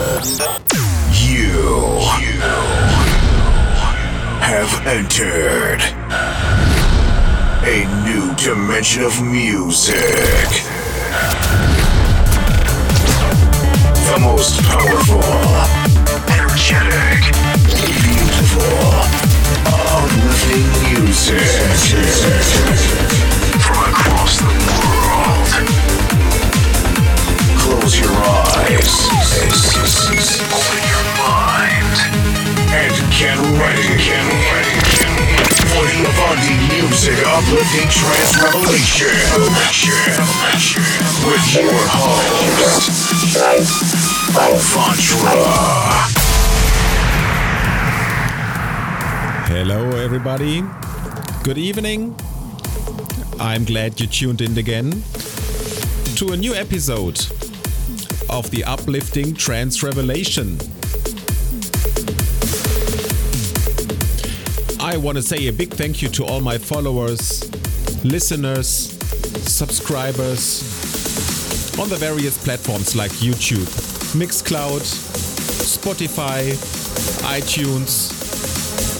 You have entered a new dimension of music. The most powerful, energetic, beautiful, uplifting music from across the world. Close your eyes, open your mind, and get ready, get ready, for the AVANDI Music Uplifting Trance Revelation with your host, Avantra. Hello, everybody. Good evening. I'm glad you tuned in again to a new episode of the Uplifting Trance Revelation. I want to say a big thank you to all my followers, listeners, subscribers on the various platforms like YouTube, Mixcloud, Spotify, iTunes,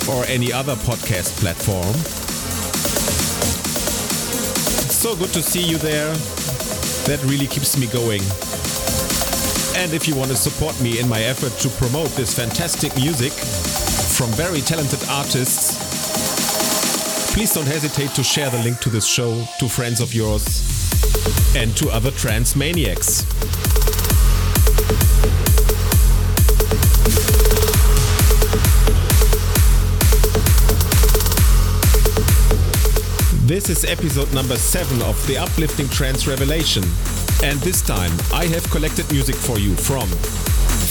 or any other podcast platform. It's so good to see you there. That really keeps me going. And if you want to support me in my effort to promote this fantastic music from very talented artists, please don't hesitate to share the link to this show to friends of yours and to other trance maniacs. This is episode number 7 of the Uplifting Trance Revelation. And this time I have collected music for you from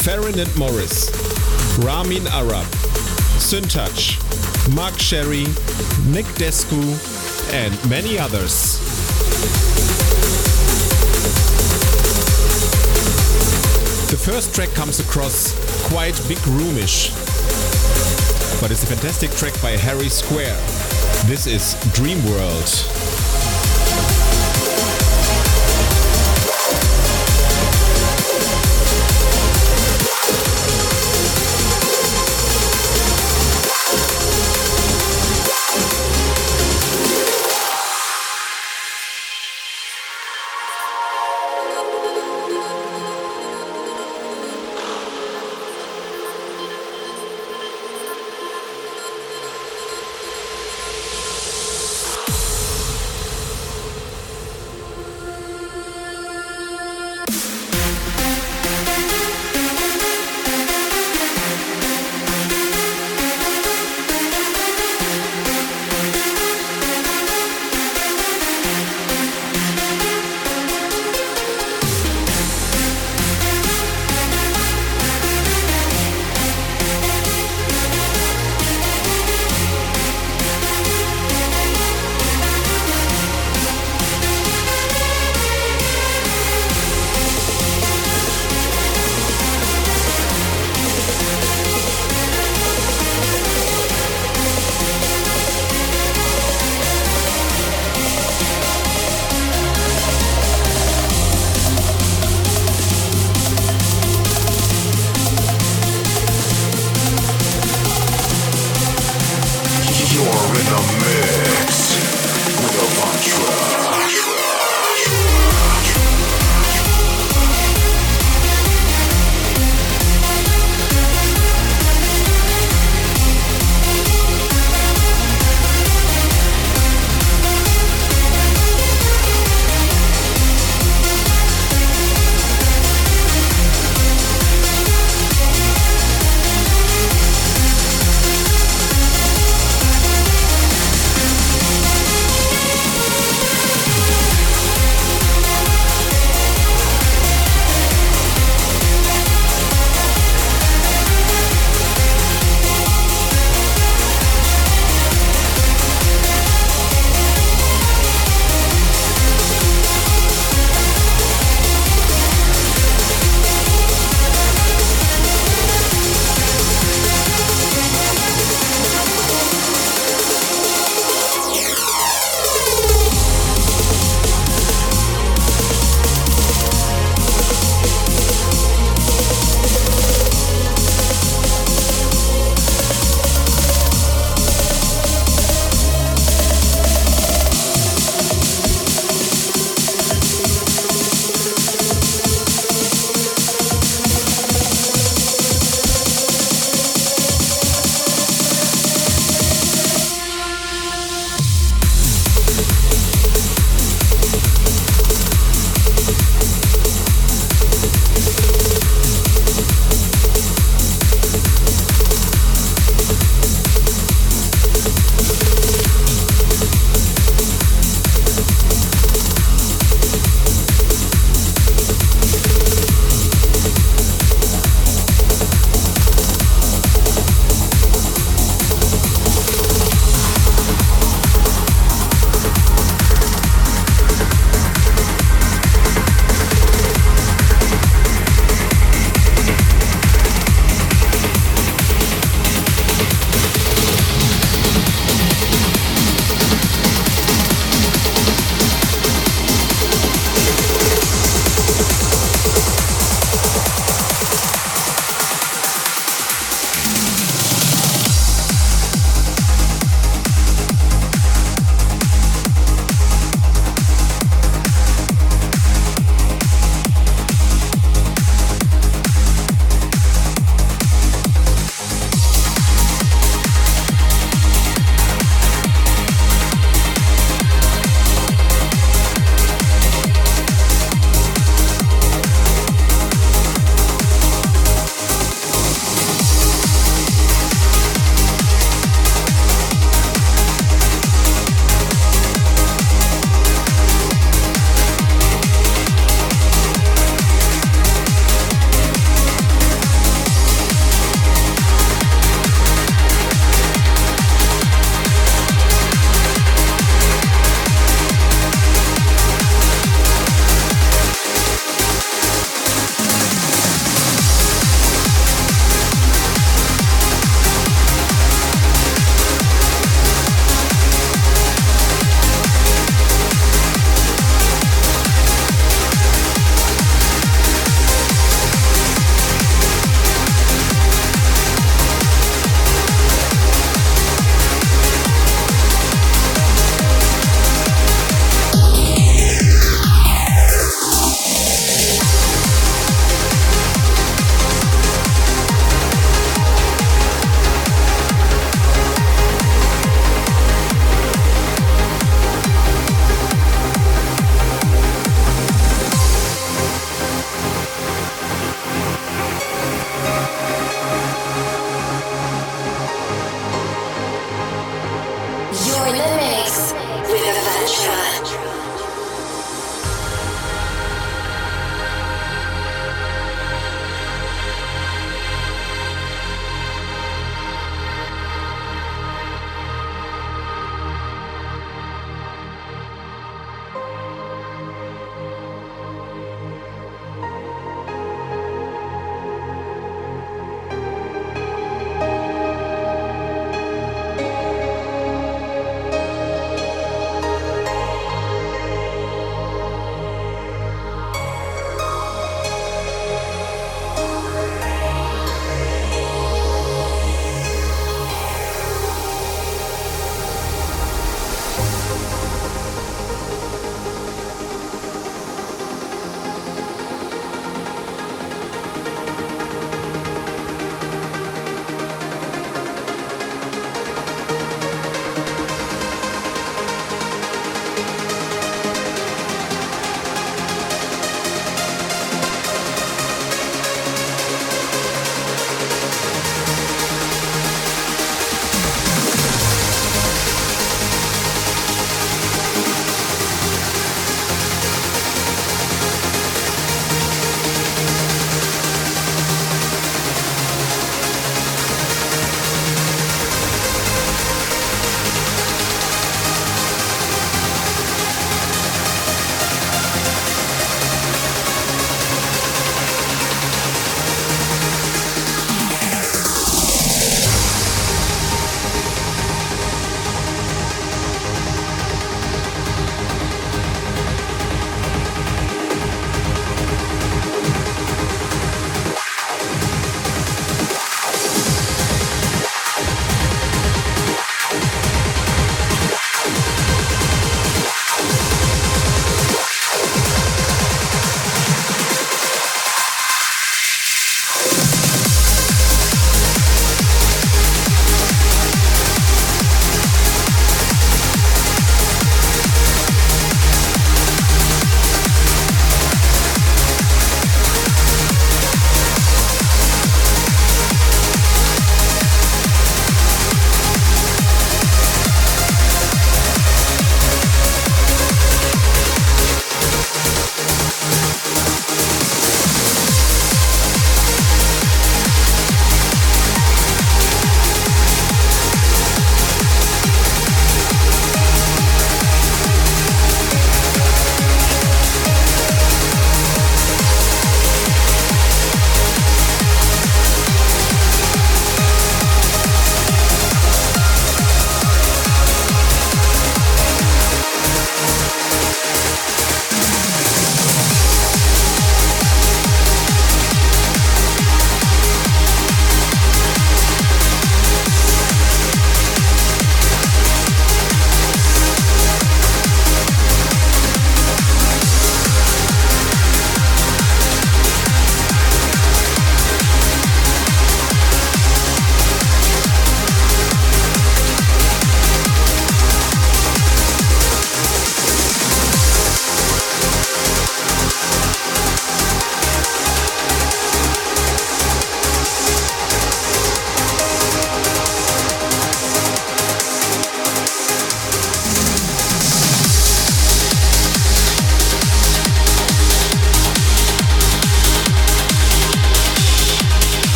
Ferrin and Morris, Ramin Arab, Syntouch, Mark Sherry, Nick Desku, and many others. The first track comes across quite big roomish, but it's a fantastic track by Harry Square. This is Dream World.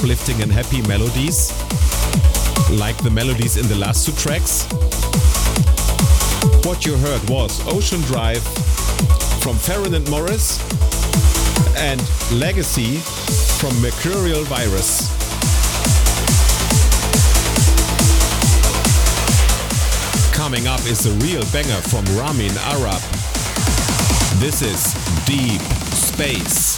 Uplifting and happy melodies, like the melodies in the last two tracks. What you heard was Ocean Drive from Ferrin and Morris and Legacy from Mercurial Virus. Coming up is a real banger from Ramin Arab. This is Deep Space.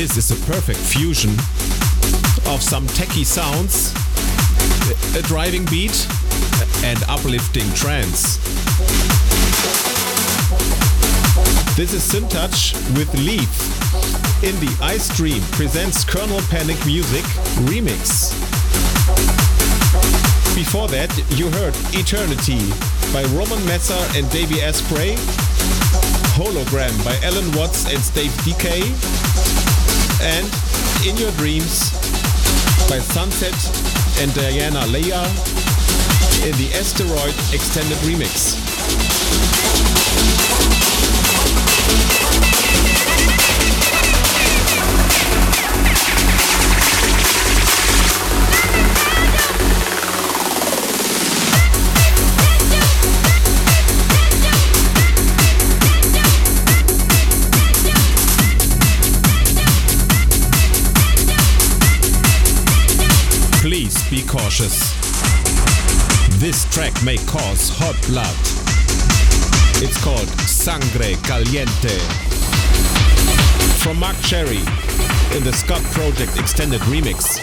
This is a perfect fusion of some techie sounds, a driving beat, and uplifting trance. This is Syntouch with Leith in the Icedream presents Kernel Panic Music Remix. Before that, you heard Eternity by Roman Messer and Davey Asprey, Hologram by Allen Watts and Steve Dekay, and In Your Dreams by Sunset and Diana Leah in the Asteroid Extended Remix. May cause hot blood. It's called Sangre Caliente. From Mark Sherry in the Scot Project Extended Remix.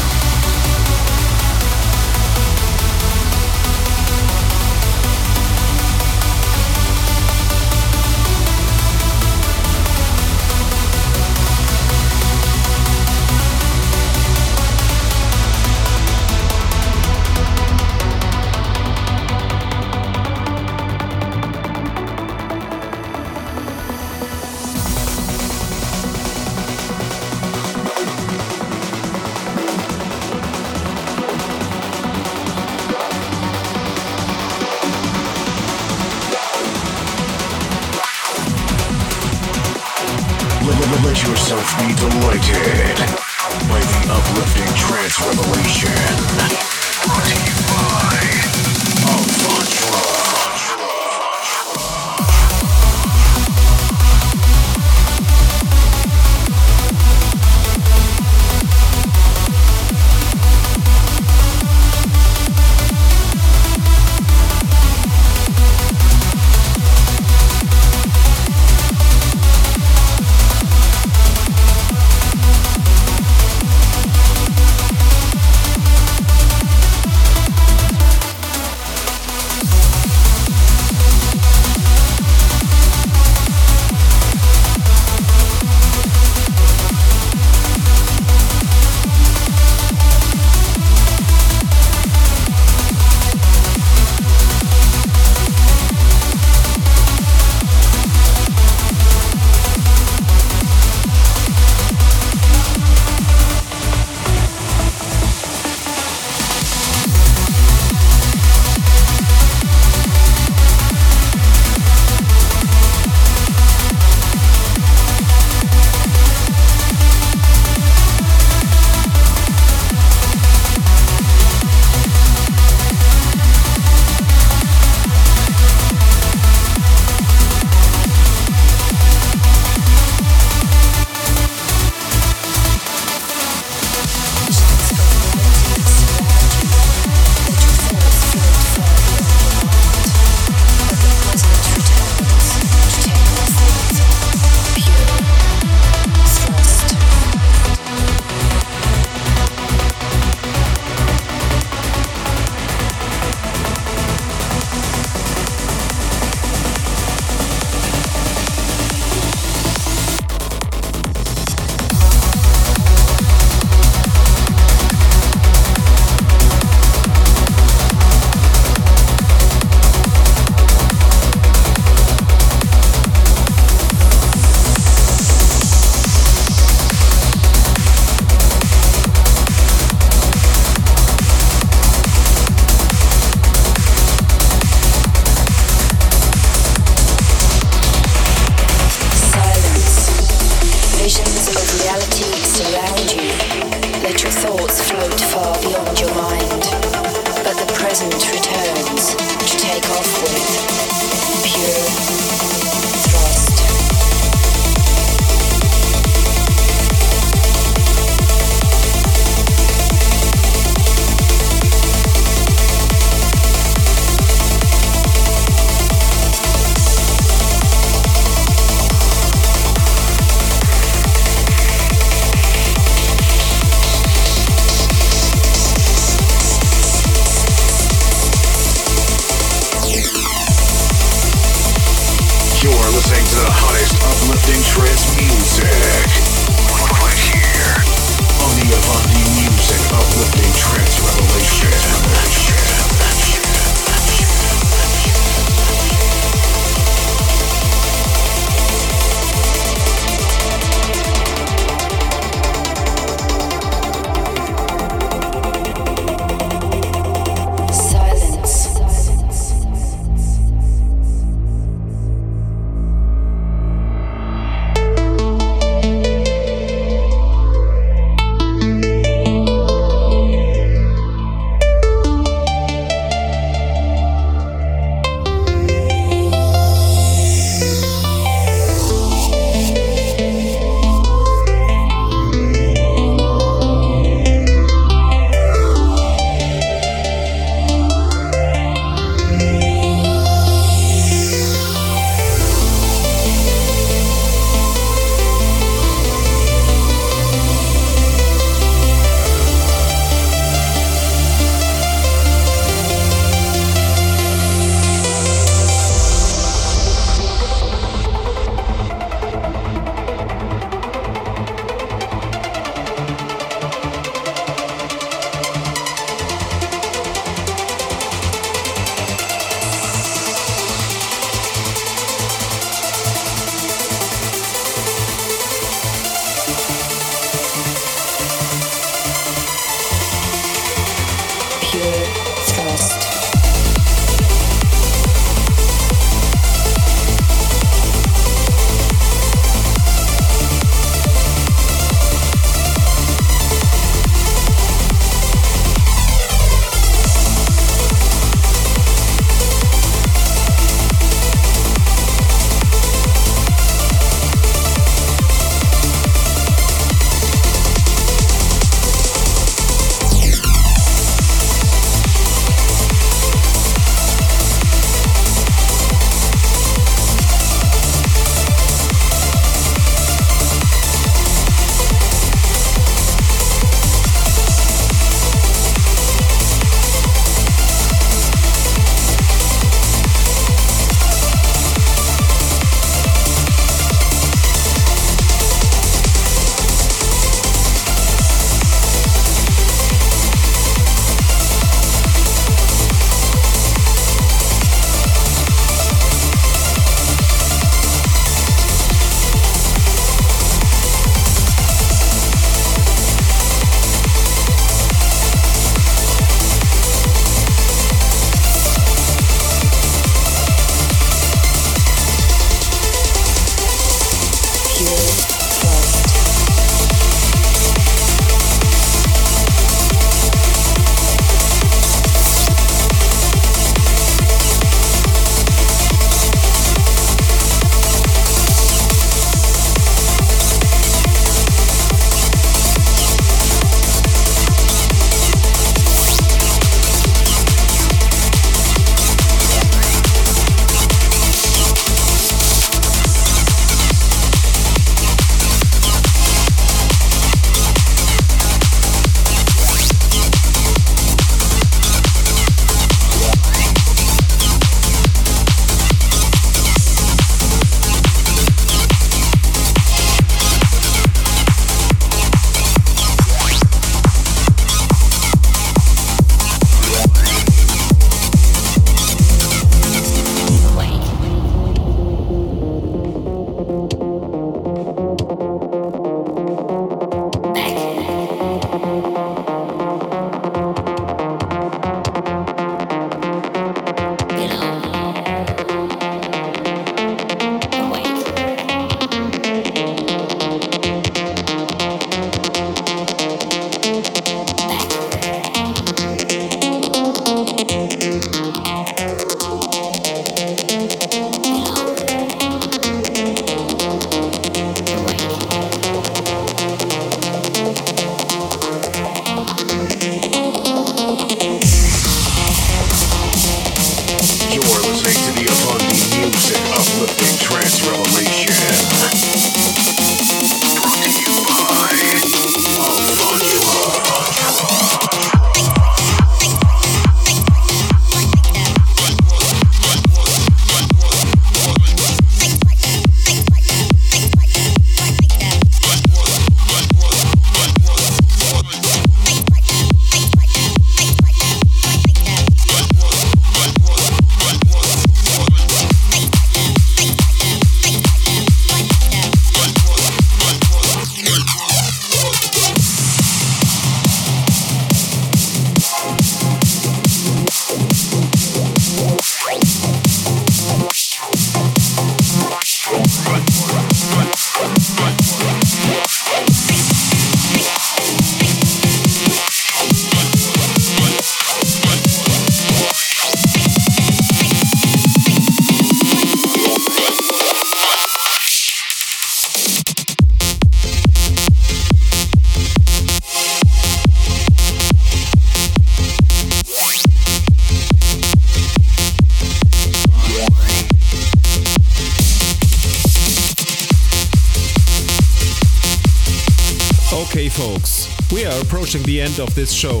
Folks, we are approaching the end of this show.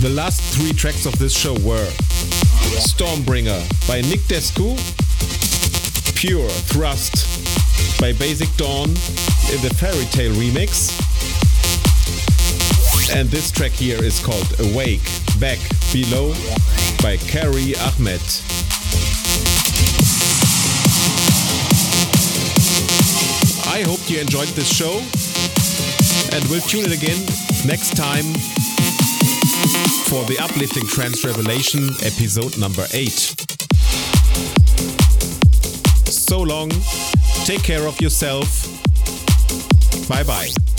The last three tracks of this show were Stormbringer by Nick Desku, Pure Thrust by Basic Dawn in the Ferry Tayle remix, and this track here is called Awake Back Below by Khairy Ahmed. I hope you enjoyed this show and we'll tune in again next time for the Uplifting Trance Revelation episode number 8. So long, take care of yourself. Bye bye.